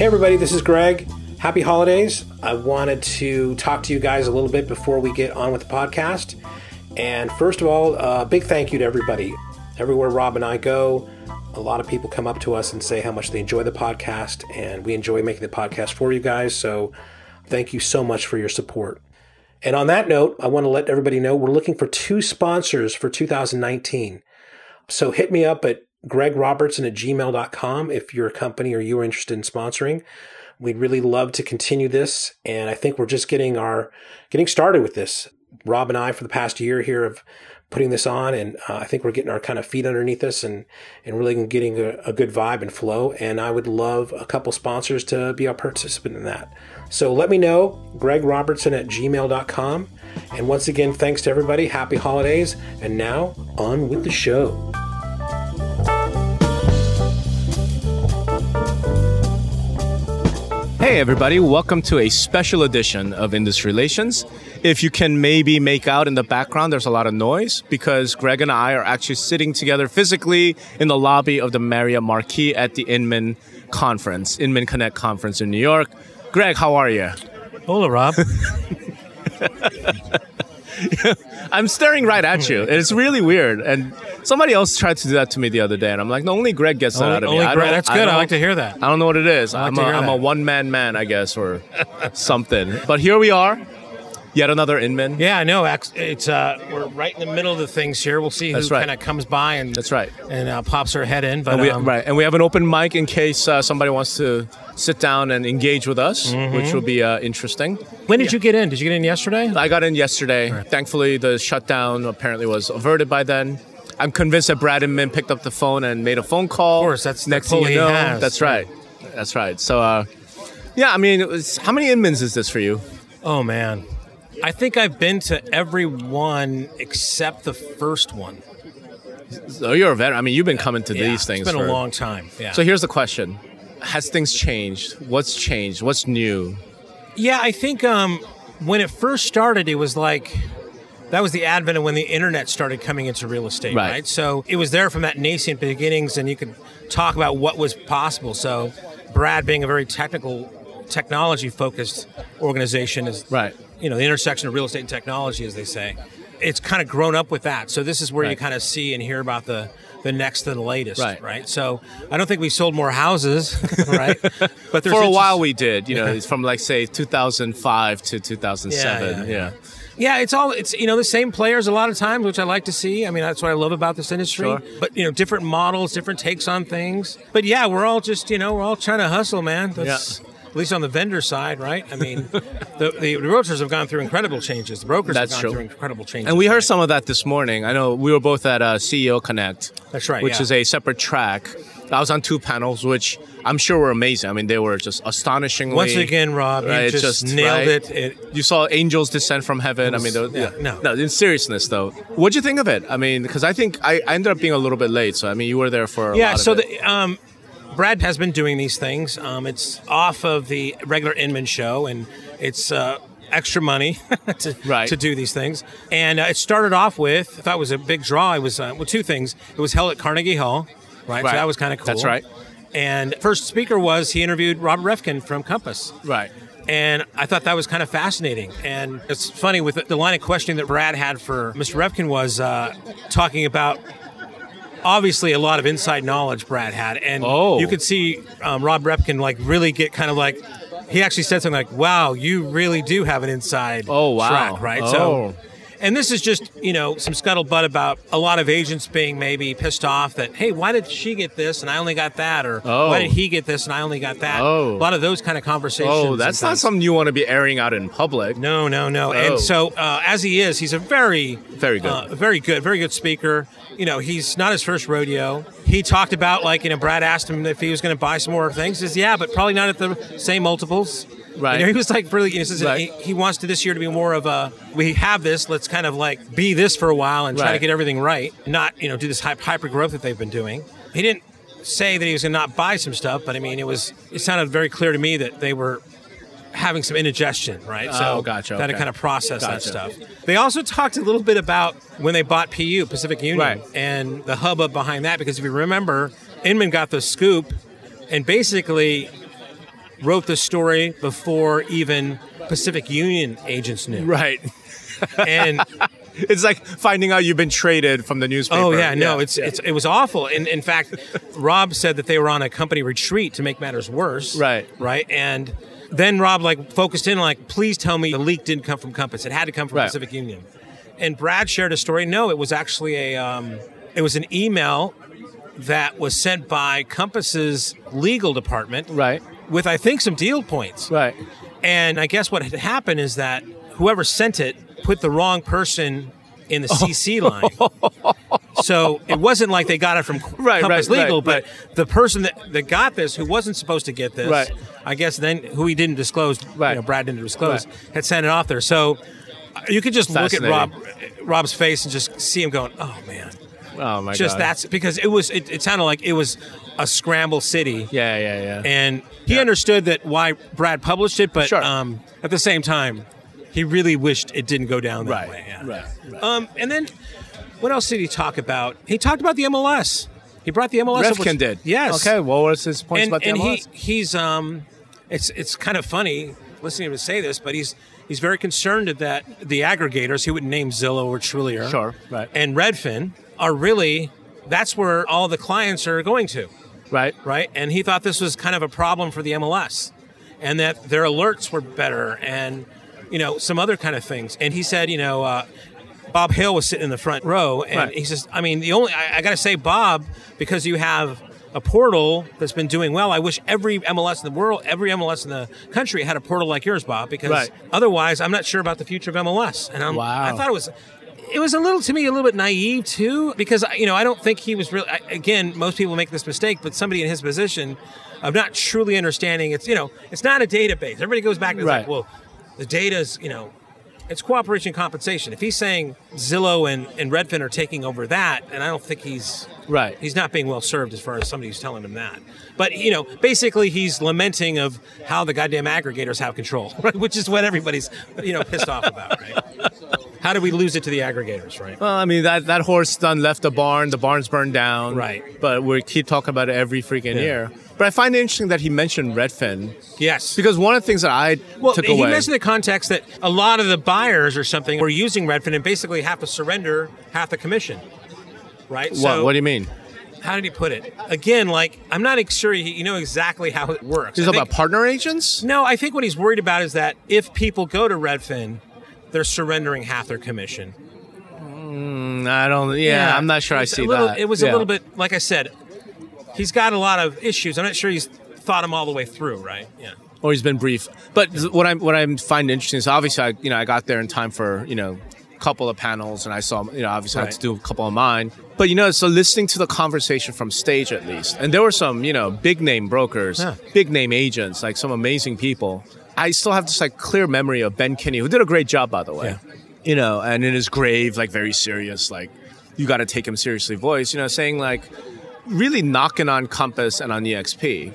Hey, everybody, this is Greg. Happy holidays. I wanted to talk to you guys a little bit before we get on with the podcast. And first of all, a big thank you to everybody. Everywhere Rob and I go, a lot of people come up to us and say how much they enjoy the podcast, and we enjoy making the podcast for you guys. So thank you so much for your support. And on that note, I want to let everybody know we're looking for two sponsors for 2019. So hit me up at gregrobertson at gmail.com if you're a company or you are interested in sponsoring. We'd really love to continue this. And I think we're just getting our, getting started with this. Rob and I, for the past year here, have putting this on, and uh, I think we're getting our kind of feet underneath us and and really getting a, a, good vibe and flow. And I would love a couple sponsors to be a participant in that. So let me know, Greg Robertson at gmail.com. And once again, thanks to everybody. Happy holidays. And now on with the show. Hey, everybody, welcome to a special edition of Industry Relations. If you can maybe make out in the background, there's a lot of noise because Greg and I are actually sitting together physically in the lobby of the Marriott Marquis at the Inman Conference, Inman Connect Conference in New York. Greg, how are you? Hola, Rob. I'm staring right at you. It's really weird. And somebody else tried to do that to me the other day, and I'm like, no, only Greg gets that only, out of only me. Greg, that's good. I, I, like to hear that. I don't know what it is. I am a, I'm a one man man, I guess, or something. But here we are. Yet another Inman. Yeah, I know. It's uh, we're right in the middle of the things here. We'll see who right. kind of comes by and that's right, and uh, pops her head in. But and we, um, right, and we have an open mic in case uh, somebody wants to sit down and engage with us, Mhm. which will be uh, interesting. when did you get in? Did you get in yesterday? I got in yesterday. Thankfully, the shutdown apparently was averted by then. I'm convinced that Brad Inman picked up the phone and made a phone call. Of course, that's the next thing you know. has. That's right. That's right. So, uh, yeah, I mean, it was, how many Inmans is this for you? Oh man, I think I've been to every one except the first one. So you're a veteran. I mean, you've been coming to Yeah, these things. It's been for- a long time. Yeah. So here's the question: Has things changed? What's changed? What's new? Yeah, I think um, when it first started, it was like that was the advent of when the internet started coming into real estate, Right. right? So it was there from that nascent beginnings, and you could talk about what was possible. So Brad, being a very technical, technology-focused organization, is right. You know, the intersection of real estate and technology, as they say. It's kind of grown up with that. So this is where you kind of see and hear about the the next and the latest, Right. right? So I don't think we sold more houses, right? But there's For a while we did. You know, it's from like say 2005 to 2007. Yeah, yeah, yeah. Yeah, it's all it's you know the same players a lot of times, which I like to see. I mean, that's what I love about this industry. Sure. But you know, different models, different takes on things. But yeah, we're all just you know we're all trying to hustle, man. That's, At least on the vendor side, right? I mean, the, the realtors have gone through incredible changes. The brokers That's have gone true. through incredible changes. And we heard some of that this morning. I know we were both at uh, CEO Connect. That's right, Which yeah. is a separate track. I was on two panels, which I'm sure were amazing. I mean, they were just astonishingly. Once again, Rob, you right, just nailed it. It- You saw angels descend from heaven. It I mean, was- yeah, no. no. In seriousness, though, what'd you think of it? I mean, because I think I, I ended up being a little bit late. So I mean, you were there for a yeah, lot of so the, um, Brad has been doing these things. Um, it's off of the regular Inman show, and it's uh, extra money to, Right. to do these things. And uh, it started off with, I thought it was a big draw. It was, uh, well, two things. It was held at Carnegie Hall, right? Right. So that was kind of cool. That's right. And first speaker was, he interviewed Robert Refkin from Compass. right. And I thought that was kind of fascinating. And it's funny with the- the line of questioning that Brad had for Mr. Refkin was uh, talking about obviously a lot of inside knowledge Brad had, and Oh. you could see um, Rob Refkin like really get kind of like he actually said something like, "Wow, you really do have an inside Oh, wow. track, right?" Oh. So. And this is just, you know, some scuttlebutt about a lot of agents being maybe pissed off that, hey, why did she get this and I only got that? Or Oh. why did he get this and I only got that? Oh. A lot of those kind of conversations. Oh, that's not something you want to be airing out in public. No, no, no. Oh. And so, uh, as he is, he's a very, Very good. uh, very good, very good speaker. You know, he's not his first rodeo. He talked about like, you know, Brad asked him if he was going to buy some more things. He says, yeah, but probably not at the same multiples. Right. You know, he was like really. He says Right. he, he wants to this year to be more of a. We have this. Let's kind of like be this for a while and try to get everything right. Not you know do this hyper growth that they've been doing. He didn't say that he was going to not buy some stuff, but I mean, it was. It sounded very clear to me that they were having some indigestion, right? Oh, gotcha, That to okay. kind of process that stuff. They also talked a little bit about when they bought PU, Pacific Union, Right. and the hubbub behind that. Because if you remember, Inman got the scoop, and basically wrote the story before even Pacific Union agents knew. Right. And It's like finding out you've been traded from the newspaper. oh yeah, no, it's yeah. it's it was awful. And in fact, Rob said that they were on a company retreat to make matters worse. Right. Right. And then Rob like focused in like, please tell me the leak didn't come from Compass. It had to come from Right. Pacific Union. And Brad shared a story. No, it was actually a um, it was an email that was sent by Compass's legal department. right. With I think some deal points. Right. And I guess what had happened is that whoever sent it put the wrong person in the CC line. So it wasn't like they got it from Right, Compass right, Legal, right, but the person that, that got this, who wasn't supposed to get this. I guess then who he didn't disclose, Right. you know, Brad didn't disclose, had sent it off there. So uh, you could just look at Rob, Rob's face and just see him going, "Oh man." Oh my just god. that's because it was. It, it sounded like it was a scramble city. Yeah, yeah, yeah. And he understood that why Brad published it, but Sure. um, at the same time, he really wished it didn't go down that right. way. Yeah. Right. Right. Um, and then, what else did he talk about? He talked about the MLS. He brought the MLS. up, Refkin which- did. Yes. Okay. What was his points And, about the and he he's um, it's it's kind of funny listening to him say this, but he's he's very concerned that the aggregators, he wouldn't name Zillow or Trulia, Sure, right. and Redfin are really that's where all the clients are going to right. right? And he thought this was kind of a problem for the MLS, and that their alerts were better, and you know some other kind of things. And he said, you know, uh, Bob Hale was sitting in the front row, and Right. he says, I mean, the only I, I got to say, Bob, because you have a portal that's been doing well. I wish every MLS in the world, every MLS in the country had a portal like yours, Bob, because Right. otherwise, I'm not sure about the future of MLS. And I'm, Wow. I thought it was it was a little to me a little bit naive too because you know I don't think he was really I- again most people make this mistake but somebody in his position of not truly understanding it's you know it's not a database everybody goes back to Right. like well the data's you know it's cooperation compensation if he's saying Zillow and, and Redfin are taking over that and I don't think he's Right. he's not being well served as far as somebody who's telling him that but you know basically he's lamenting of how the goddamn aggregators have control right which is what everybody's you know pissed off about right how do we lose it to the aggregators right Well, I mean that that horse done left the barn. The barn's burned down. Right. But we keep talking about it every freaking Yeah. year. But I find it interesting that he mentioned Redfin yes because one of the things that I well, took he away. mentioned the context that a lot of the buyers or something were using Redfin and basically have to surrender half the commission. Right? what, what do you mean? how did he put it? Again, like I'm not sure he, you know exactly how it works. He's I talking think- about partner agents. No, I think what he's worried about is that if people go to Redfin, they're surrendering half their commission. Mm, I don't. Yeah, I'm not sure I see little- that. It was Yeah. a little bit, like I said, he's got a lot of issues. I'm not sure he's thought them all the way through, right? Yeah. or he's been brief. But th- what I what I find interesting is obviously I you know I got there in time for you know a couple of panels and I saw you know obviously I had to do a couple of mine. But you know so listening to the conversation from stage at least, and there were some you know big name brokers, Yeah. big name agents, like some amazing people. I still have this like clear memory of Ben Kinney, who did a great job by the way. Yeah. You know, and in his grave, like very serious, like you got to take him seriously voice. You know, saying like really knocking on Compass and on EXP.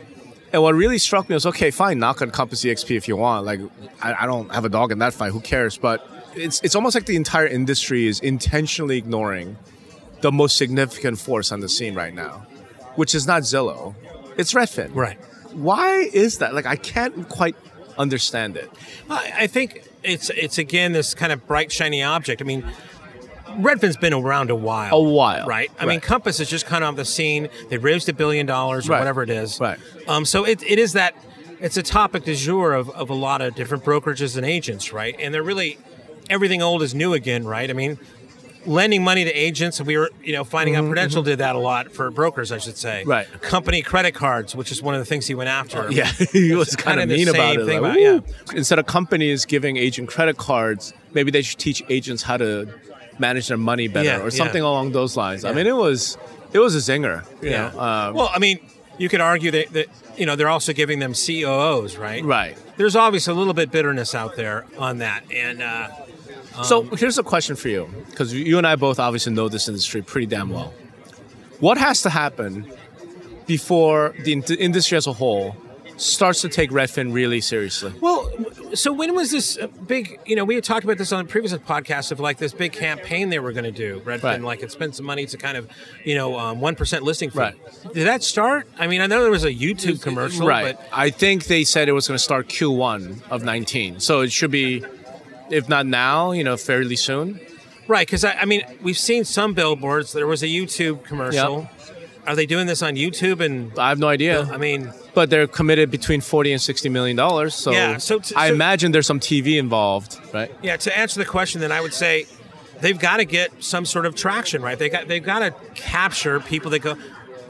And what really struck me was okay, fine, knock on Compass EXP if you want. Like, I, I don't have a dog in that fight. Who cares? But it's it's almost like the entire industry is intentionally ignoring the most significant force on the scene right now, which is not Zillow, it's Redfin. Right. Why is that? Like, I can't quite understand it. I, I think it's it's again this kind of bright shiny object. I mean, Redfin's been around a while. A while. right? I mean, Compass is just kind of on the scene. They raised a billion dollars or Right. whatever it is. Right. Um, so it, it is that it's a topic du jour of, of a lot of different brokerages and agents, right? And they're really everything old is new again, right? I mean. Lending money to agents, and we were, you know, finding out Prudential did that a lot for brokers, I should say. Mm-hmm, Right. Company credit cards, which is one of the things he went after. Yeah, he was kind of mean about it. like, about- yeah. Instead of companies giving agent credit cards, maybe they should teach agents how to manage their money better Yeah, or yeah. something along those lines. I mean, it was it was a zinger. You Yeah. know? Um, well, I mean, you could argue that, that you know they're also giving them COOs, right? right. There's obviously a little bit bitterness out there on that, and uh, So here's a question for you, because you and I both obviously know this industry pretty damn well. What has to happen before the in- industry as a whole starts to take Redfin really seriously? well, So when was this uh, big? You know, we had talked about this on the previous podcast of like this big campaign they were going to do. Redfin Right. like had spent some money to kind of, you know, um, one listing fee. Right. Did that start? I mean, I know there was a YouTube commercial, right. but I think they said it was going to start Q1 of 19. So it should be, if not now, you know, fairly soon. right because I, I mean, we've seen some billboards. There was a YouTube commercial. Are they doing this on YouTube? And I have no idea. I mean, but they're committed between 40 and 60 million dollars. So, Yeah, so t- I so- imagine there's some TV involved, right? Yeah, to answer the question, then I would say they've got to get some sort of traction, right? They got they've got to capture people that go.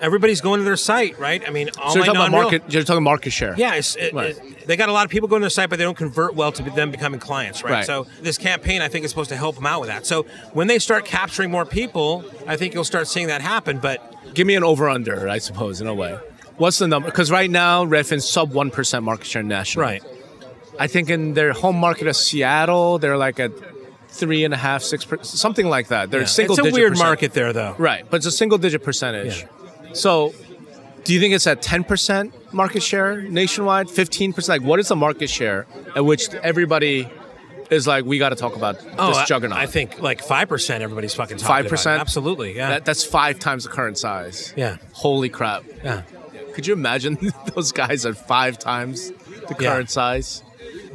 Everybody's going to their site, right? I mean, all So you're my talking about market. You're talking market share. Yeah, it's, it, Right. it- they got a lot of people going to their site, but they don't convert well to them becoming clients, right? Right. So this campaign, I think, is supposed to help them out with that. So when they start capturing more people, I think you'll start seeing that happen. But Give me an over under, I suppose, in a way. What's the number? Because right now, Redfin's sub one percent market share nationally. Right. I think in their home market of Seattle, they're like at three and a half, six, per, something like that. They're Yeah. single. it's a digit weird percent- market there, though. right? But it's a single digit percentage. So, do you think it's at ten percent market share nationwide, fifteen percent? Like, what is the market share at which everybody is like, we got to talk about oh, this Oh, I- juggernaut? I think like five percent. Everybody's fucking talking about it. 5%? Absolutely, yeah, that, that's five times the current size. yeah, Holy crap! yeah. Could you imagine those guys at five times the Yeah. current size?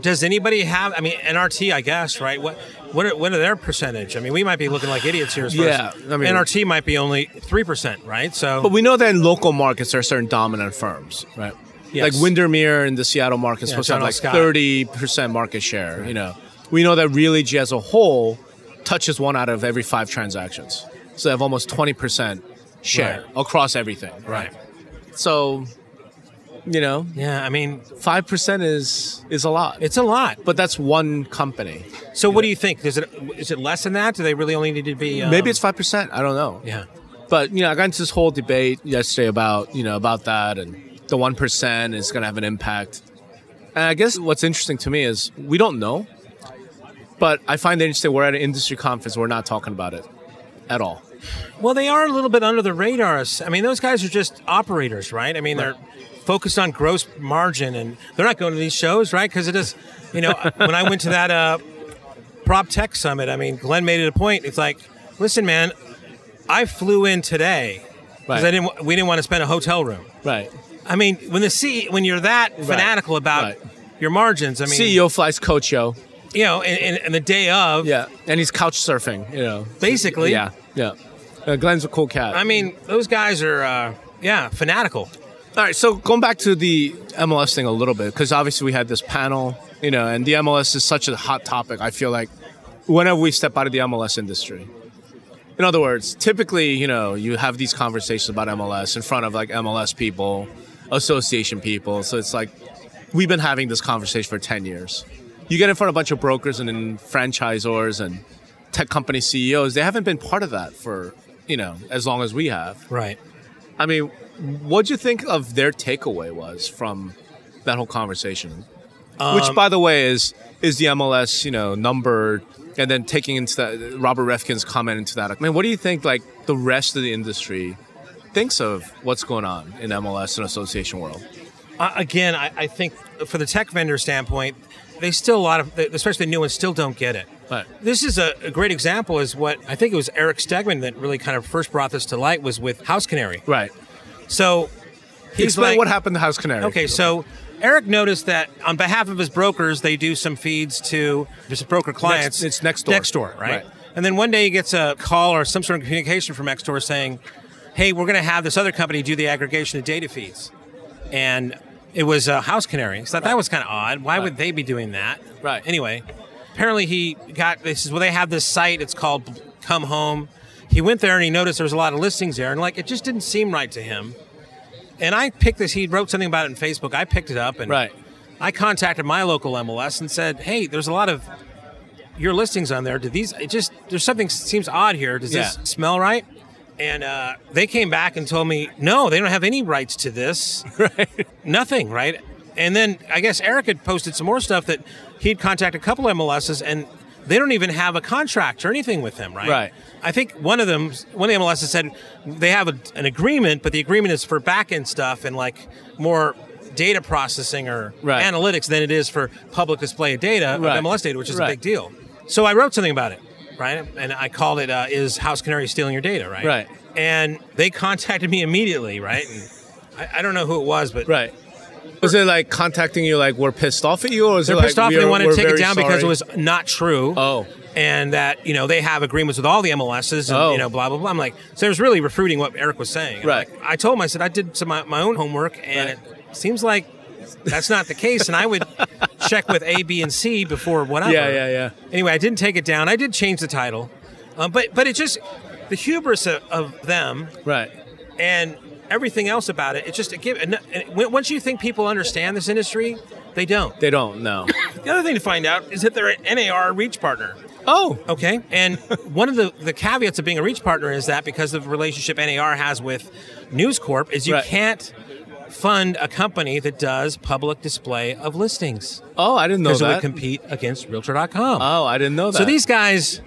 Does anybody have? I mean, NRT, I guess, right? What what are, what are their percentage? I mean, we might be looking like idiots here. As Yeah, as, I mean- NRT might be only three percent, right? So, But we know that in local markets, there are certain dominant firms, right? Yes. Like Windermere in the Seattle market is Yeah, supposed to have like Scott. thirty percent market share. You know, we know that Realogy as a whole touches one out of every five transactions, so they have almost twenty percent share Right. across everything. right? So, you know, Yeah, I mean, five percent is is a lot. it's a lot. but that's one company. So, what do you think? Is it is it less than that? Do they really only need to be? Um, Maybe it's five percent. I don't know. yeah. But you know, I got into this whole debate yesterday about you know about that and the one percent is going to have an impact. And I guess what's interesting to me is we don't know, but I find it interesting. We're at an industry conference. We're not talking about it at all. Well, they are a little bit under the radar. I mean, those guys are just operators, right? I mean, they're focused on gross margin, and they're not going to these shows, right? Because it is, you know, when I went to that uh, prop tech summit, I mean, Glenn made it a point. It's like, listen, man, I flew in today because Right. I didn't. We didn't want to spend a hotel room. Right. I mean, when the C, when you're that fanatical about Right. your margins, I mean, CEO flies coach yo. you know, and, and, and the day of, Yeah, and he's couch surfing. You know, basically, yeah, yeah. Uh, Glenn's a cool cat. I mean, those guys are, uh, yeah, fanatical. All right, so going back to the MLS thing a little bit, because obviously we had this panel, you know, and the MLS is such a hot topic. I feel like whenever we step out of the MLS industry, in other words, typically, you know, you have these conversations about MLS in front of like MLS people, association people. So it's like we've been having this conversation for 10 years. You get in front of a bunch of brokers and franchisors and tech company CEOs, they haven't been part of that for, you know, as long as we have. Right. I mean, what do you think of their takeaway was from that whole conversation? Which, by the way, is is the MLS you know number, and then taking into that Robert Refkin's comment into that. I mean, what do you think? Like the rest of the industry thinks of what's going on in MLS and association world? Uh, again, I, I think for the tech vendor standpoint, they still a lot of, especially the new ones, still don't get it. Right. This is a, a great example. Is what I think it was Eric Stegman that really kind of first brought this to light was with House Canary. Right. So he's Explain like, what happened to House Canary. Okay, so Eric noticed that on behalf of his brokers, they do some feeds to his broker clients. it's Nextdoor. Nextdoor, right? Right. And then one day he gets a call or some sort of communication from next door saying, "Hey, we're going to have this other company do the aggregation of data feeds," and it was uh, House Canary. So that was kind of odd. Why would they be doing that? Right. Anyway, apparently he got this. Is well, they have this site. It's called Come Home. He went there and he noticed there was a lot of listings there, and like it just didn't seem right to him. And I picked this. He wrote something about it in Facebook. I picked it up and Right. I contacted my local MLS and said, "Hey, there's a lot of your listings on there. Do these? It just there's something seems odd here. Does this smell right?" And uh, they came back and told me, "No, they don't have any rights to this. Right. Nothing, right?" And then I guess Eric had posted some more stuff that he'd contacted a couple of MLSs and they don't even have a contract or anything with them, right? Right. I think one of them, one of the MLSs said they have a, an agreement, but the agreement is for back end stuff and like more data processing or Right. analytics than it is for public display of data Right. of MLS data, which is Right. a big deal. So I wrote something about it, right? And I called it uh, "Is House Canary Stealing Your Data?" Right? Right. And they contacted me immediately, right? And I, I don't know who it was, but Right. Was it like contacting you like we're pissed off at you, or is they're it like pissed off. we're, They want to take it down because it was not true. Oh. and that you know they have agreements with all the MLSs, and Oh. you know blah blah blah. I'm like, so it was really refuting what Eric was saying. Right. like, I told him I said I did some my, my own homework, and Right. it seems like that's not the case. And I would check with A, B, and C before whatever. Yeah, yeah, yeah. Anyway, I didn't take it down. I did change the title, um, but but it just the hubris of, of them Right. and everything else about it. It's just it give, and once you think people understand this industry, they don't. They don't know. The other thing to find out is that they're an NAR reach partner. oh. Okay. And one of the, the caveats of being a reach partner is that because of the relationship NAR has with News Corp is you Right. can't fund a company that does public display of listings Oh, I didn't know that. because it would compete against Realtor.com. oh, I didn't know that. so these guys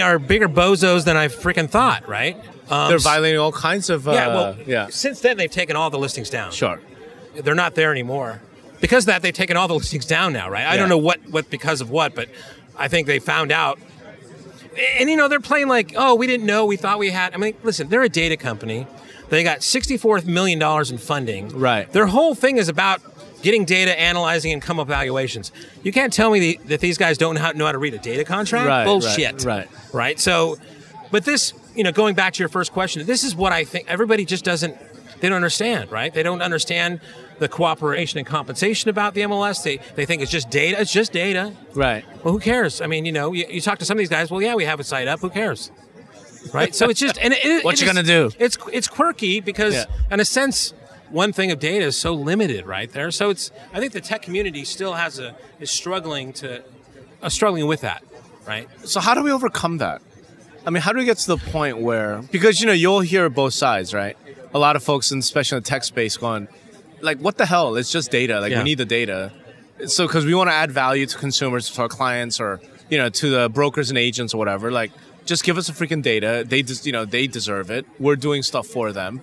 are bigger bozos than I freaking thought, right? Um, they're violating all kinds of. Uh, yeah, well, yeah. since then they've taken all the listings down. Sure. They're not there anymore. Because of that, they've taken all the listings down now, right? I don't know what, what because of what, but I think they found out. And, you know, they're playing like, oh, we didn't know. We thought we had. I mean, listen, they're a data company. They got $64 million in funding. Right. Their whole thing is about getting data, analyzing, and come up valuations. You can't tell me the, that these guys don't know how, know how to read a data contract. Right, right, Bullshit. right. Right. So, but this, you know, going back to your first question, this is what I think everybody just doesn't, they don't understand, right? They don't understand the cooperation and compensation about the MLS. They, they think it's just data. It's just data. Right. Well, who cares? I mean, you know, you, you talk to some of these guys. Well, yeah, we have a site up. Who cares? Right. So it's just and it, it- What it you is- gonna do? It's it's quirky because, Yeah. in a sense, one thing of data is so limited, right there. So it's I think the tech community still has a is struggling to uh, struggling with that, right? So how do we overcome that? I mean, how do we get to the point where because you know you'll hear both sides, right? A lot of folks, and especially in the tech space, going like, "What the hell? It's just data. Like Yeah. we need the data." So because we want to add value to consumers, to our clients, or you know, to the brokers and agents or whatever, like just give us the freaking data. They just you know they deserve it. We're doing stuff for them.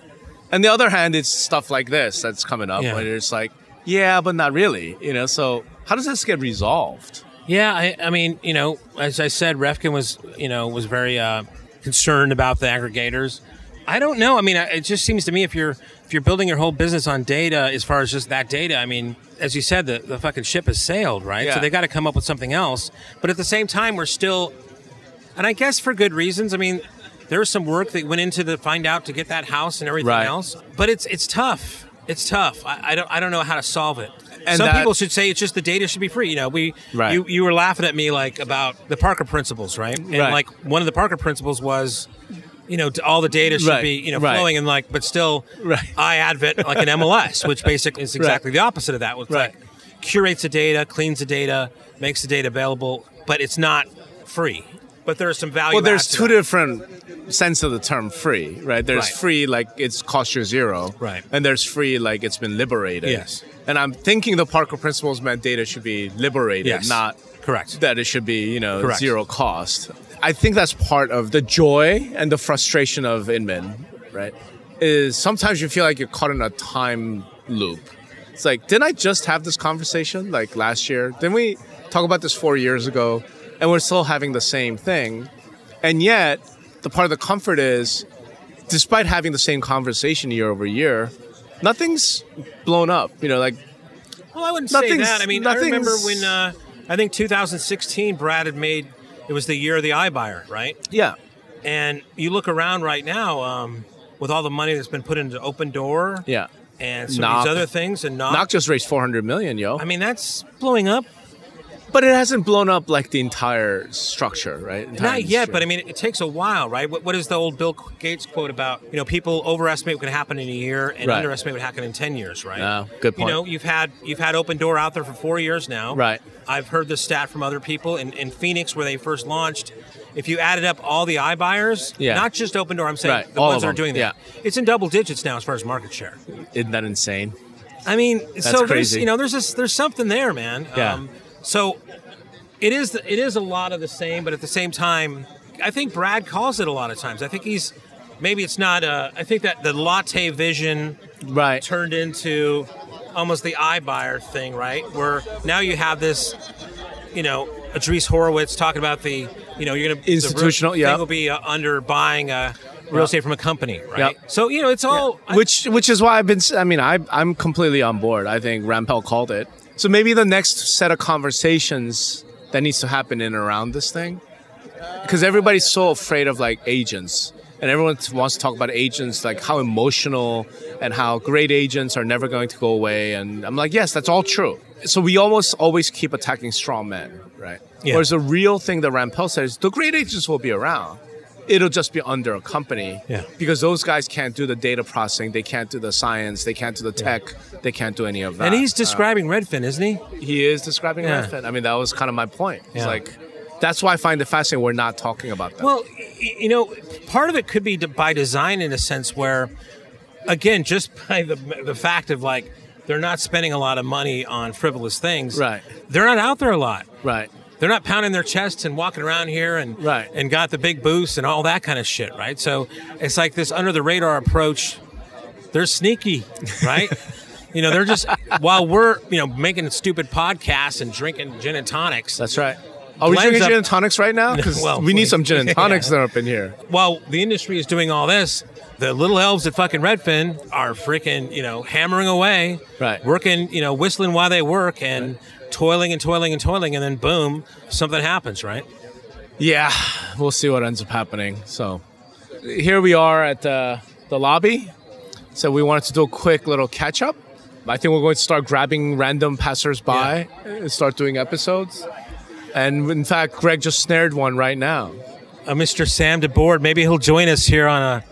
And the other hand, it's stuff like this that's coming up Yeah. where it's like, yeah, but not really. You know, so how does this get resolved? Yeah, I, I mean, you know, as I said, Refkin was, you know, was very uh, concerned about the aggregators. I don't know. I mean, it just seems to me if you're if you're building your whole business on data, as far as just that data, I mean, as you said, the, the fucking ship has sailed, right? Yeah. So they got to come up with something else. But at the same time, we're still, and I guess for good reasons. I mean, there was some work that went into the find out to get that house and everything Right. else. But it's it's tough. It's tough. I, I don't I don't know how to solve it. And Some that- people should say it's just the data should be free. You know, we Right. you you were laughing at me like about the Parker principles, right? And Right. like one of the Parker principles was, you know, all the data should Right. be you know Right. flowing and like, but still, Right. I advocate like an MLS, which basically is exactly the opposite of that. Which Right. like curates the data, cleans the data, makes the data available, but it's not free. But there's some value. Well, there's two different sense of the term free, right? There's free like it's cost you zero, Right. And there's free like it's been liberated. Yes. And I'm thinking the Parker principles meant data should be liberated, Yes. not Correct. that it should be you know Correct. zero cost. I think that's part of the joy and the frustration of Inman, right? Is sometimes you feel like you're caught in a time loop. It's like, didn't I just have this conversation like last year? Didn't we talk about this four years ago? And we're still having the same thing. And yet, the part of the comfort is, despite having the same conversation year over year, nothing's blown up. You know, like Well, I wouldn't say that. I mean, I remember when uh, I think 2016, Brad had made it was the year of the iBuyer, right? yeah, And you look around right now um, with all the money that's been put into Open Door yeah. and some Knock. of these other things, and Knock. Knock just raised 400 million, yo. I mean, that's blowing up. But it hasn't blown up like the entire structure, right? Entire Not yet, but I mean, it takes a while, right? What, what is the old Bill Gates quote about? You know, people overestimate what can happen in a year and Right. underestimate what happen in ten years, right? Oh, good point. You know, you've had you've had Open Door out there for four years now. Right. I've heard the stat from other people in, in Phoenix where they first launched. If you added up all the iBuyers, Yeah. not just Open Door, I'm saying Right, the all ones that are doing that, yeah. it's in double digits now as far as market share. Isn't that insane? I mean, so there's you know there's this, there's something there, man. Yeah. Um, so it is it is a lot of the same, but at the same time, I think Brad calls it a lot of times. I think he's maybe it's not. Uh, I think that the latte vision Right. turned into almost the iBuyer thing, right? Where now you have this, you know, Andreessen Horowitz talking about the, you know, you're going to Institutional, yeah. will be uh, under buying a real estate from a company, right? Yep. So you know, it's all I- which which is why I've been. I mean, I I'm completely on board. I think Rampell called it. So maybe the next set of conversations that needs to happen in and around this thing, because everybody's so afraid of like agents, and everyone wants to talk about agents, like how emotional and how great agents are never going to go away. And I'm like, yes, that's all true. So we almost always keep attacking strong men, right? Yeah. Whereas the real thing that Rampell says, the great agents will be around. It'll just be under a company Yeah. because those guys can't do the data processing, they can't do the science, they can't do the tech, they can't do any of that. and he's Uh, describing Redfin, isn't he? he is describing Yeah. Redfin. I mean, that was kind of my point. It's like that's why I find it fascinating. We're not talking about that. Well, you know, part of it could be by design in a sense where, again, just by the the fact of like they're not spending a lot of money on frivolous things. Right. They're not out there a lot. right. They're not pounding their chests and walking around here and Right. and got the big boosts and all that kind of shit, right? So it's like this under the radar approach. They're sneaky, right? you know, they're just while we're you know making stupid podcasts and drinking gin and tonics. That's right. Are we drinking up- gin and tonics right now? Because Well, we need some gin and tonics Yeah. that are up in here. while the industry is doing all this, the little elves at fucking Redfin are freaking, you know, hammering away, Right. Working, you know, whistling while they work and toiling and toiling and toiling, and then boom, something happens, right? Yeah, we'll see what ends up happening. So here we are at the, the lobby. So we wanted to do a quick little catch up. I think we're going to start grabbing random passersby and start doing episodes. And in fact, Greg just snared one right now. Uh, Mr. Sam DeBoard, maybe he'll join us here on a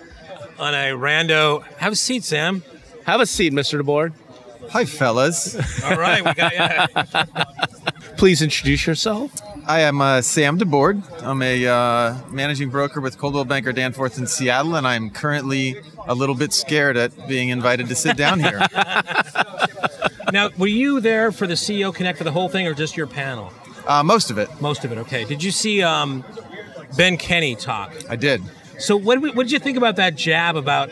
on a rando. Have a seat, Sam. Have a seat, Mr. DeBoard. Hi, fellas. All right, we got you. Please introduce yourself. I am uh, Sam DeBoard. I'm a uh, managing broker with Coldwell Banker Danforth in Seattle, and I'm currently a little bit scared at being invited to sit down here. Now, were you there for the CEO Connect for the whole thing, or just your panel? Uh, most of it, Most of it. Okay. Did you see um, Ben Kinney talk? I did. So what, what did you think about that jab about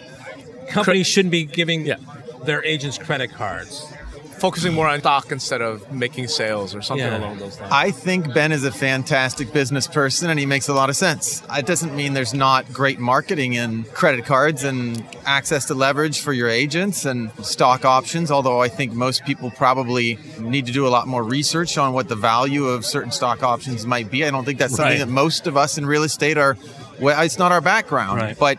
companies shouldn't be giving Yeah. Their agents credit cards? Focusing more on stock instead of making sales or something Yeah. along those lines. I think Ben is a fantastic business person and he makes a lot of sense. It doesn't mean there's not great marketing in credit cards and access to leverage for your agents and stock options, although I think most people probably need to do a lot more research on what the value of certain stock options might be. I don't think that's something Right. that most of us in real estate are, well, it's not our background, Right. but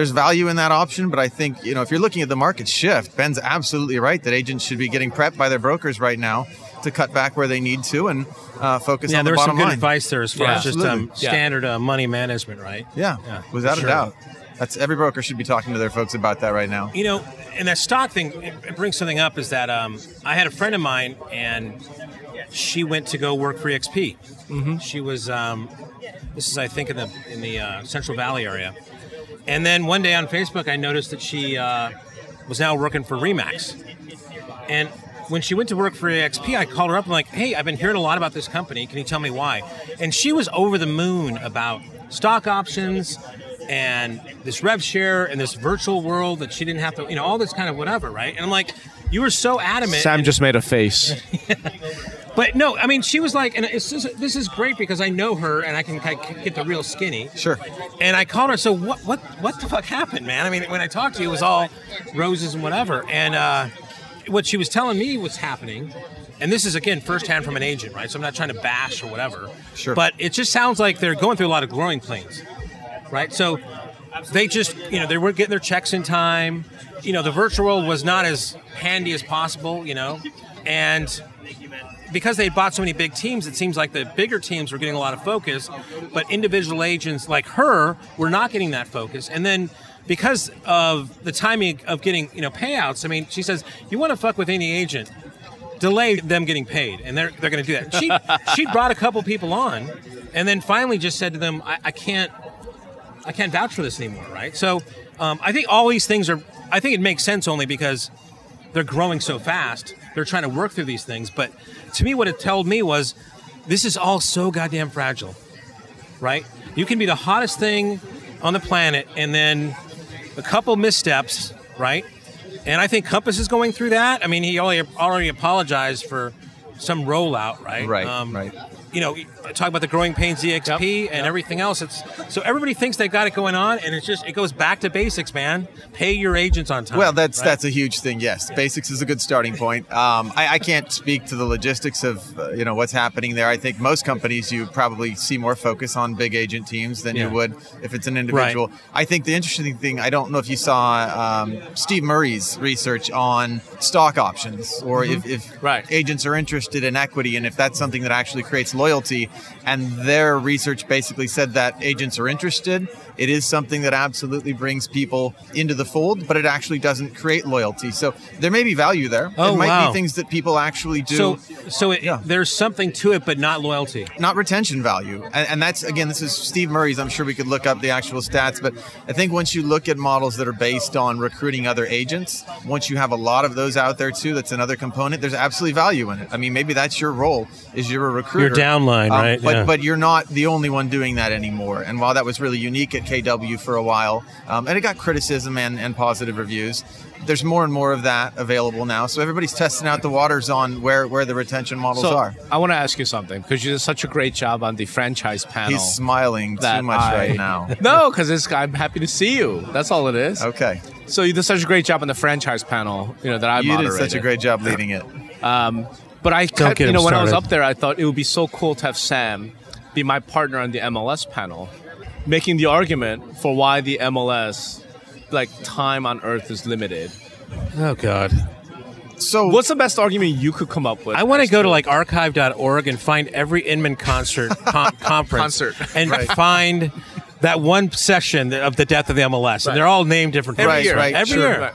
there's value in that option, but I think you know if you're looking at the market shift, Ben's absolutely right that agents should be getting prepped by their brokers right now to cut back where they need to and uh, focus Yeah, on there the was bottom some good line. advice there as far Yeah. as just um. Yeah. standard uh, money management, right? Yeah, Yeah, without sure. a doubt. That's every broker should be talking to their folks about that right now. You know, and that stock thing it, it brings something up. Is that um, I had a friend of mine, and she went to go work for EXP. Mm-hmm. She was um, this is I think in the in the uh, Central Valley area, and then one day on Facebook I noticed that she uh, was now working for Remax, and when she went to work for EXP, I called her up and like, hey, I've been hearing a lot about this company. Can you tell me why? And she was over the moon about stock options and this rev share and this virtual world that she didn't have to, you know, all this kind of whatever, right? And I'm like, you were so adamant. Sam and- just made a face. but no, I mean, she was like, and it's just, this is great because I know her and I can kind of get the real skinny. Sure. And I called her. So what? What? What the fuck happened, man? I mean, when I talked to you, it was all roses and whatever. And uh, what she was telling me was happening. And this is again firsthand from an agent, right? So I'm not trying to bash or whatever. Sure. But it just sounds like they're going through a lot of growing pains, right? So they just, you know, they weren't getting their checks in time. You know, the virtual world was not as handy as possible. You know, and because they bought so many big teams, it seems like the bigger teams were getting a lot of focus, but individual agents like her were not getting that focus. And then because of the timing of getting you know payouts, I mean, she says you want to fuck with any agent, delay them getting paid, and they're they're going to do that. She she brought a couple people on, and then finally just said to them, I, I can't I can't vouch for this anymore, right? So um, I think all these things are. I think it makes sense only because they're growing so fast. They're trying to work through these things. But to me, what it told me was this is all so goddamn fragile, right? You can be the hottest thing on the planet, and then a couple missteps, right? And I think Compass is going through that. I mean, he already, already apologized for some rollout, right? Right, Um, right. You know, talk about the growing pains EXP and everything else. It's so everybody thinks they've got it going on, and it's just it goes back to basics, man. Pay your agents on time. Well, that's right? that's a huge thing. Yes, basics is a good starting point. Um, I, I can't speak to the logistics of uh, you know what's happening there. I think most companies you probably see more focus on big agent teams than Yeah. you would if it's an individual. I think the interesting thing I don't know if you saw um, Steve Murray's research on stock options or if, if Right. agents are interested in equity and if that's something that actually creates loyalty. And their research basically said that agents are interested. It is something that absolutely brings people into the fold, but it actually doesn't create loyalty. So there may be value there. Oh, it might wow. be things that people actually do. so so it, Yeah. there's something to it, but not loyalty. not retention value. And, and that's, again, this is Steve Murray's. I'm sure we could look up the actual stats, but I think once you look at models that are based on recruiting other agents, once you have a lot of those out there too, that's another component, there's absolutely value in it. I mean, maybe that's your role, is you're a recruiter. Your downline, right? But, Yeah. but you're not the only one doing that anymore. And while that was really unique at KW for a while, um, and it got criticism and, and positive reviews, there's more and more of that available now. So everybody's testing out the waters on where, where the retention models So are. I want to ask you something because you did such a great job on the franchise panel. He's smiling too much I- right now. no, because I'm happy to see you. That's all it is. Okay. So you did such a great job on the franchise panel, you know, that I You did such a great job leading it. But I, kept, you know, him when I was up there, I thought it would be so cool to have Sam be my partner on the MLS panel, making the argument for why the MLS, like time on Earth, is limited. Oh God. So What's the best argument you could come up with? I want to go to like archive.org and find every Inman concert con- conference Concert. and find that one session of the death of the MLS, and they're all named different every Right, year, right, every sure. year.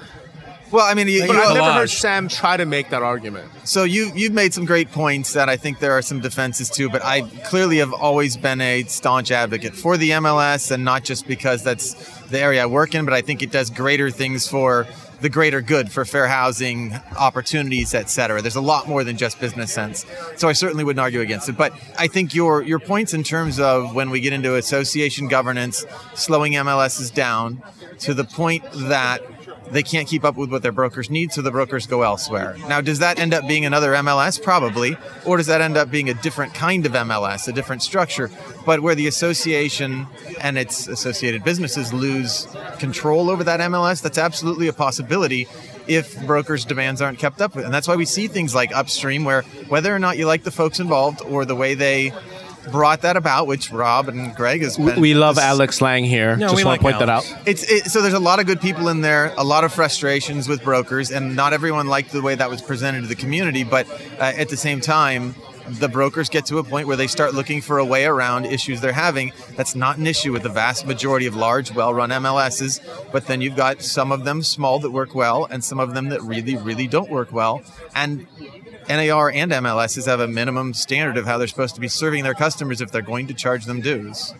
Well, I mean, you, But you- I've never heard Sam try to make that argument. so you you've made some great points that I think there are some defenses to, but I clearly have always been a staunch advocate for the MLS, and not just because that's the area I work in, but I think it does greater things for the greater good for fair housing opportunities, et cetera. There's a lot more than just business sense. So I certainly wouldn't argue against it. But I think your your points in terms of when we get into association governance, slowing MLSs down to the point that they can't keep up with what their brokers need, so the brokers go elsewhere. Now, does that end up being another MLS? Probably. Or does that end up being a different kind of MLS, a different structure, but where the association and its associated businesses lose control over that MLS? That's absolutely a possibility if brokers' demands aren't kept up with. And that's why we see things like Upstream, where whether or not you like the folks involved or the way they brought that about, which Rob and Greg has been. We love Alex Lang here. No, Just we want like to point that out. It's it, so there's a lot of good people in there, a lot of frustrations with brokers, and not everyone liked the way that was presented to the community. But uh, at the same time, the brokers get to a point where they start looking for a way around issues they're having. That's not an issue with the vast majority of large, well-run MLSs. But then you've got some of them small that work well, and some of them that really, really don't work well. And NAR and MLSs have a minimum standard of how they're supposed to be serving their customers if they're going to charge them dues.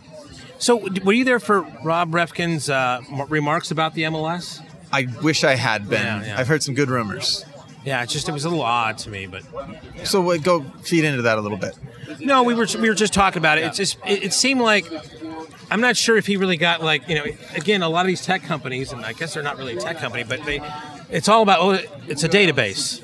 So, were you there for Rob Refkin's uh, remarks about the MLS? I wish I had been. Yeah, yeah. I've heard some good rumors. Yeah, it's just it was a little odd to me, but So we'll go feed into that a little bit. no, we were we were just talking about it. It's just it, it seemed like I'm not sure if he really got like you know again a lot of these tech companies and I guess they're not really a tech company, but they it's all about oh it's a database,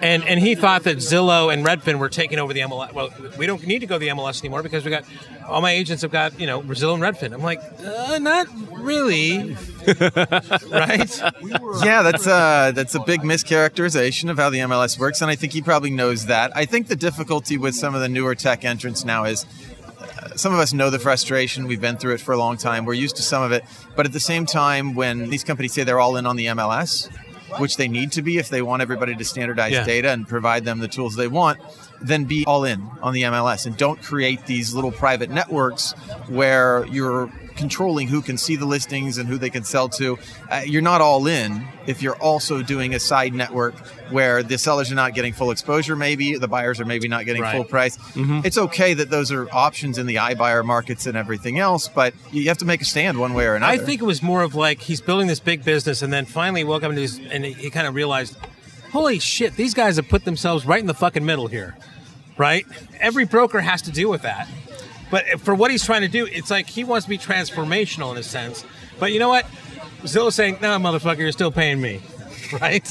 and and he thought that Zillow and Redfin were taking over the MLS. Well, we don't need to go to the MLS anymore because we got all my agents have got you know Zillow and Redfin. I'm like uh, not really, right? Yeah, that's a that's a big mischaracterization of how the MLS works, and I think he probably knows that. I think the difficulty with some of the newer tech entrants now is uh, some of us know the frustration. We've been through it for a long time. We're used to some of it, but at the same time, when these companies say they're all in on the MLS, which they need to be if they want everybody to standardize Yeah. data and provide them the tools they want, then be all in on the MLS and don't create these little private networks where you're controlling who can see the listings and who they can sell to. Uh, you're not all in if you're also doing a side network where the sellers are not getting full exposure, maybe the buyers are maybe not getting Right. full price. It's okay that those are options in the iBuyer markets and everything else, but you have to make a stand one way or another. I think it was more of like he's building this big business, and then finally woke up and, he's, and he, he kind of realized, holy shit, these guys have put themselves right in the fucking middle here, right? Every broker has to deal with that. But for what he's trying to do, it's like he wants to be transformational in a sense. But you know what? Zillow's saying, no, motherfucker, you're still paying me. right?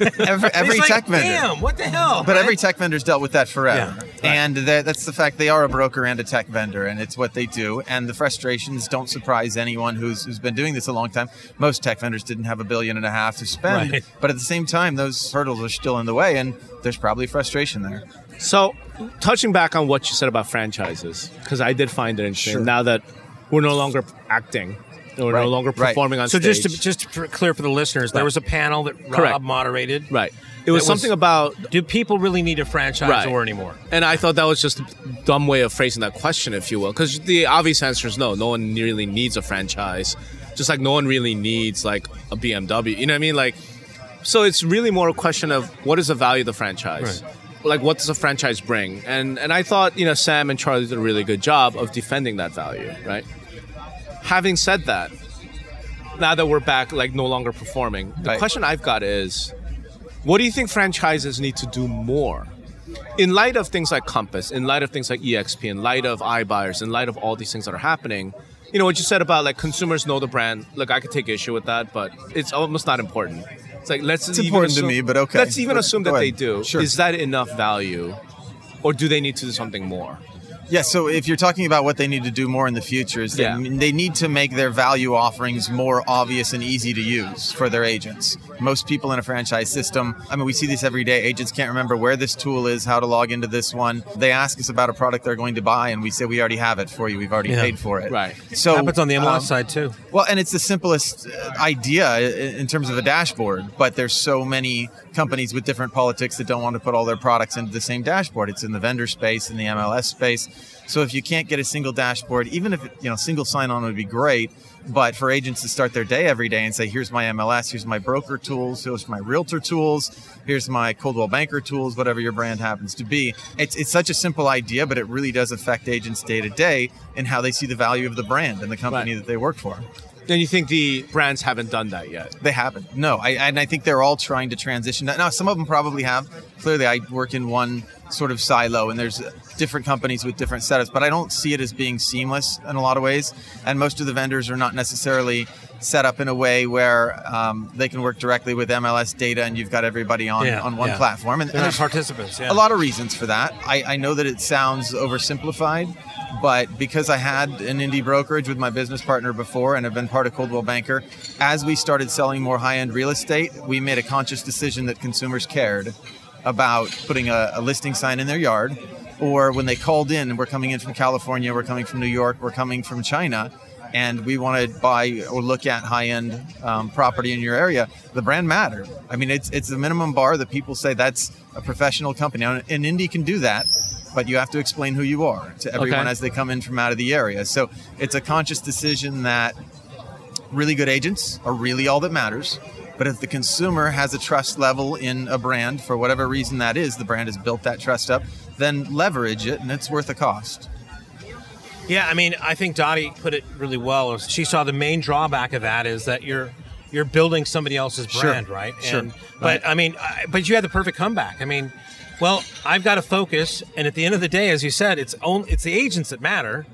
Every, every It's like, tech vendor. Damn, what the hell? But right? every tech vendor's dealt with that forever. Yeah, right. And that, that's the fact they are a broker and a tech vendor, and it's what they do. And the frustrations don't surprise anyone who's, who's been doing this a long time. Most tech vendors didn't have a billion and a half to spend. Right. But at the same time, those hurdles are still in the way, and there's probably frustration there. So, touching back on what you said about franchises, because I did find it interesting. Sure. Now that we're no longer acting, we're Right, no longer right. performing on so stage. just to, just to clear for the listeners, there was a panel that Rob Correct. moderated. right. It was That was- something about Do people really need a franchisor Right. anymore? And I thought that was just a dumb way of phrasing that question, if you will, because the obvious answer is no. No one really needs a franchise, just like no one really needs like a BMW. You know what I mean? Like, so it's really more a question of what is the value of the franchise. Like, what does a franchise bring? And and I thought you know Sam and Charlie did a really good job of defending that value, right? Having said that, now that we're back, like no longer performing, the Right. question I've got is, what do you think franchises need to do more? in light of things like Compass, in light of things like EXP, in light of iBuyers, in light of all these things that are happening, you know what you said about like consumers know the brand. Look, I could take issue with that, but it's almost not important. It's like let's It's even important to me, but okay. Let's even Go- assume that they do. Sure. Is that enough value, or do they need to do something more? Yeah, so if you're talking about what they need to do more in the future, is they, Yeah. they need to make their value offerings more obvious and easy to use for their agents. Most people in a franchise system, I mean, we see this every day. Agents can't remember where this tool is, how to log into this one. They ask us about a product they're going to buy, and we say, we already have it for you. We've already Yeah. paid for it. Right. So Happens on the MLS um, side too. well, and it's the simplest uh, idea in terms of a dashboard, but there's so many companies with different politics that don't want to put all their products into the same dashboard. It's in the vendor space, in the MLS space. So if you can't get a single dashboard, even if you know single sign-on would be great, but for agents to start their day every day and say, "Here's my MLS, here's my broker tools, here's my realtor tools, here's my Coldwell Banker tools, whatever your brand happens to be," it's it's such a simple idea, but it really does affect agents day to day and how they see the value of the brand and the company Right. that they work for. And you think the brands haven't done that yet? They haven't. No, I, and I think they're all trying to transition. Now, some of them probably have. Clearly, I work in one sort of silo, and there's different companies with different setups, but I don't see it as being seamless in a lot of ways. And most of the vendors are not necessarily set up in a way where um, they can work directly with MLS data, and you've got everybody on Yeah, on one yeah. platform. And, and there's participants. Yeah. a lot of reasons for that. I, I know that it sounds oversimplified, but because I had an indie brokerage with my business partner before and have been part of Coldwell Banker, as we started selling more high end real estate, we made a conscious decision that consumers cared about putting a, a listing sign in their yard. Or when they called in, we're coming in from California, we're coming from New York, we're coming from China, and we want to buy or look at high-end um, property in your area, the brand mattered. I mean, it's it's the minimum bar that people say that's a professional company. Now, An indie can do that, but you have to explain who you are to everyone Okay. as they come in from out of the area. So it's a conscious decision that really good agents are really all that matters. But if the consumer has a trust level in a brand, for whatever reason that is, the brand has built that trust up, then leverage it and it's worth a cost. Yeah, I mean, I think Dottie put it really well. She saw the main drawback of that is that you're you're building somebody else's Sure. brand, right? Sure. And, but I mean, I, but you had the perfect comeback. I mean, well, I've got to focus, and at the end of the day, as you said, it's only it's the agents that matter,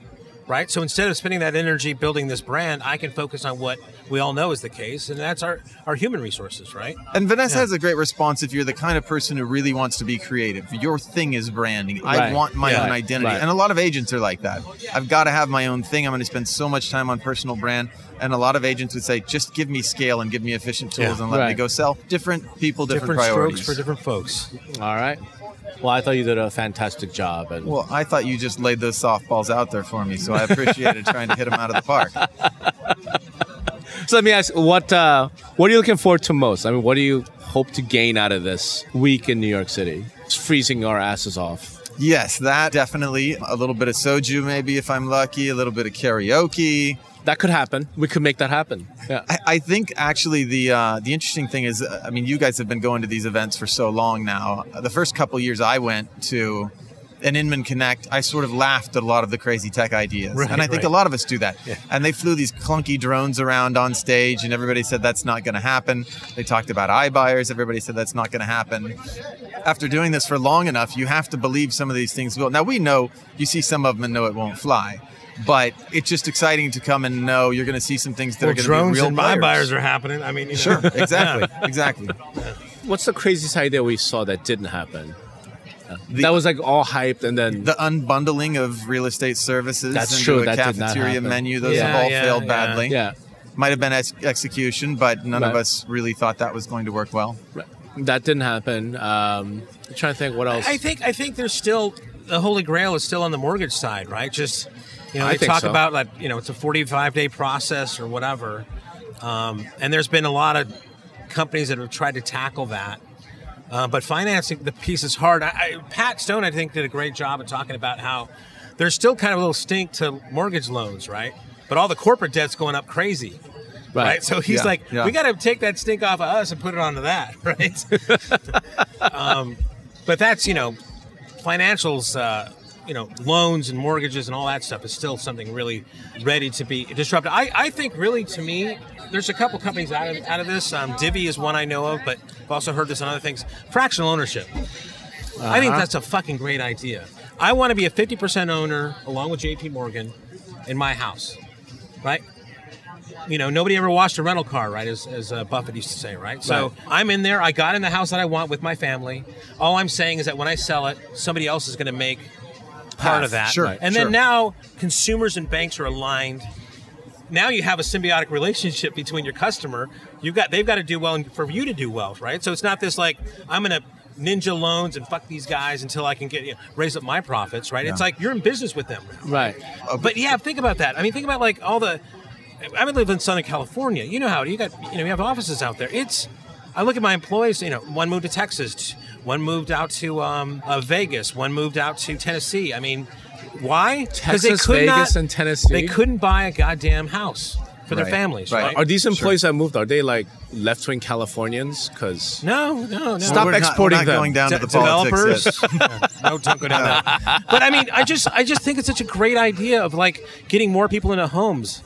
right? So instead of spending that energy building this brand, I can focus on what we all know is the case, and that's our our human resources, right? And Vanessa Yeah. has a great response if you're the kind of person who really wants to be creative. Your thing is branding. I want my Yeah. own identity. Right. And a lot of agents are like that. I've got to have my own thing. I'm going to spend so much time on personal brand. And a lot of agents would say, just give me scale and give me efficient tools Yeah. and let me go sell. Different people, different, Different priorities. strokes for different folks. All right. Well, I thought you did a fantastic job. And well, I thought you just laid those softballs out there for me, so I appreciated trying to hit them out of the park. So let me ask, what uh, what are you looking forward to most? I mean, what do you hope to gain out of this week in New York City? It's freezing our asses off. Yes, that definitely. A little bit of soju, maybe if I'm lucky. A little bit of karaoke. That could happen. We could make that happen. Yeah. I, I think actually the uh, the interesting thing is, uh, I mean, you guys have been going to these events for so long now. The first couple years I went to an Inman Connect, I sort of laughed at a lot of the crazy tech ideas, Right, and I think right. a lot of us do that. And they flew these clunky drones around on stage, and everybody said that's not going to happen. They talked about iBuyers, everybody said that's not going to happen. After doing this for long enough, you have to believe some of these things will. Now we know you see some of them and know it won't fly. But it's just exciting to come and know you're going to see some things that Well, are going to drones be real and buy buyers are happening. I mean, you know. Sure, exactly, exactly. What's the craziest idea we saw that didn't happen? The- that was like all hyped and then The unbundling of real estate services That's into true, a that did not cafeteria happen. menu, those Yeah, have all yeah, failed yeah. badly. yeah, Might have been ex- execution, but none of us really thought that was going to work well. right. that didn't happen. Um, I'm trying to think what else. I think I think there's still the holy grail is still on the mortgage side, right? Just you know, I they talk so. about like you know it's a 45 day process or whatever, um, and there's been a lot of companies that have tried to tackle that. Uh, but financing the piece is hard. I, I, Pat Stone, I think, did a great job of talking about how there's still kind of a little stink to mortgage loans, right? But all the corporate debt's going up crazy, right? So he's Yeah, like, yeah. we got to take that stink off of us and put it onto that, right? um, but that's you know, financials, uh, you know, loans and mortgages and all that stuff is still something really ready to be disrupted. I, I think really to me, there's a couple companies out of out of this. Um, Divvy is one I know of, but I've also heard this on other things. Fractional ownership. I think that's a fucking great idea. I want to be a 50% owner along with JP Morgan in my house, right? You know, nobody ever washed a rental car, right? As, as uh, Buffett used to say, right? So Right. I'm in there. I got in the house that I want with my family. All I'm saying is that when I sell it, somebody else is going to make part Half. of that. Sure, And sure. then now consumers and banks are aligned. Now you have a symbiotic relationship between your customer. You've got they've got to do well for you to do well, right? So it's not this like I'm going to ninja loans and fuck these guys until I can get you know, raise up my profits, right? It's like you're in business with them now. right. Uh, but yeah, think about that. I mean, think about like all the. I mean, live in Southern California. You know how you got. You know, you have offices out there. It's. I look at my employees. You know, one moved to Texas, one moved out to um, uh, Vegas, one moved out to Tennessee. I mean, why? Texas, Vegas, and Tennessee? They couldn't buy a goddamn house for their families, right. right? Are these employees that moved? Are they like left-wing Californians? Because no, no, no. Stop We're not- exporting we're not them. going down to De- the politics. yet. developers. no, don't go down that. But I mean, I just, I just think it's such a great idea of like getting more people into homes.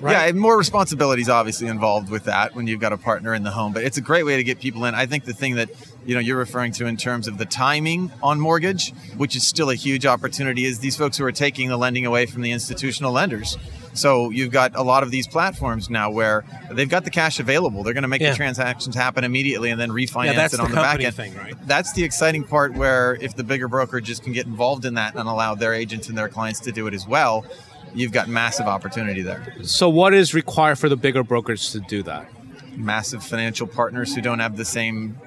Right? Yeah, and more responsibilities obviously involved with that when you've got a partner in the home. But it's a great way to get people in. I think the thing that you know you're referring to in terms of the timing on mortgage, which is still a huge opportunity, is these folks who are taking the lending away from the institutional lenders. So you've got a lot of these platforms now where they've got the cash available. They're going to make Yeah. the transactions happen immediately and then refinance Yeah, it on the, back end. thing, right? That's the exciting part where if the bigger brokerages can get involved in that and allow their agents and their clients to do it as well, you've got massive opportunity there. so, what is required for the bigger brokers to do that? massive financial partners who don't have the same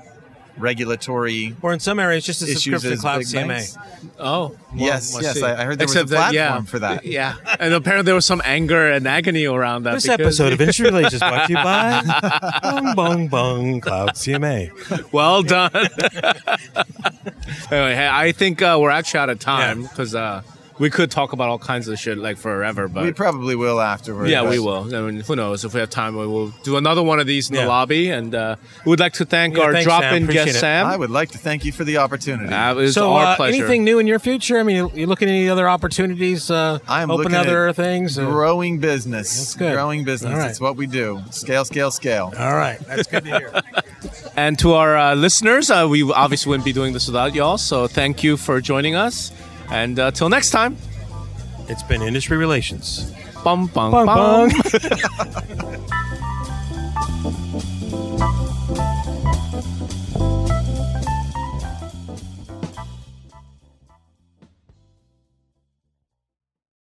regulatory Or in some areas, just a subscription Cloud CMA. banks. Oh, well, Yes, yes, see. I- I heard there was Except a that, yeah, platform for that. Yeah, and apparently there was some anger and agony around that. This episode of Industry Relations brought to you by Bong Bong Bong Cloud CMA. Well done. anyway, hey, I think uh, we're actually out of time Yeah. because uh, we could talk about all kinds of shit like forever, but we probably will afterwards. yeah, we will. I mean, who knows? If we have time, we will do another one of these in Yeah. the lobby. And uh, we would like to thank Yeah, our thanks, drop-in Appreciate guest it. Sam. I would like to thank you for the opportunity. Uh, it was So, our uh, pleasure. anything new in your future? I mean, you, you looking at any other opportunities? Uh, I am open looking other at things. or- growing business. That's good. Growing business. All right. It's what we do. Scale, scale, scale. All right, that's good to hear. And to our uh, listeners, uh, we obviously wouldn't be doing this without y'all. So thank you for joining us. And uh, till next time, it's been Industry Relations. bum bum Bong bum. bong.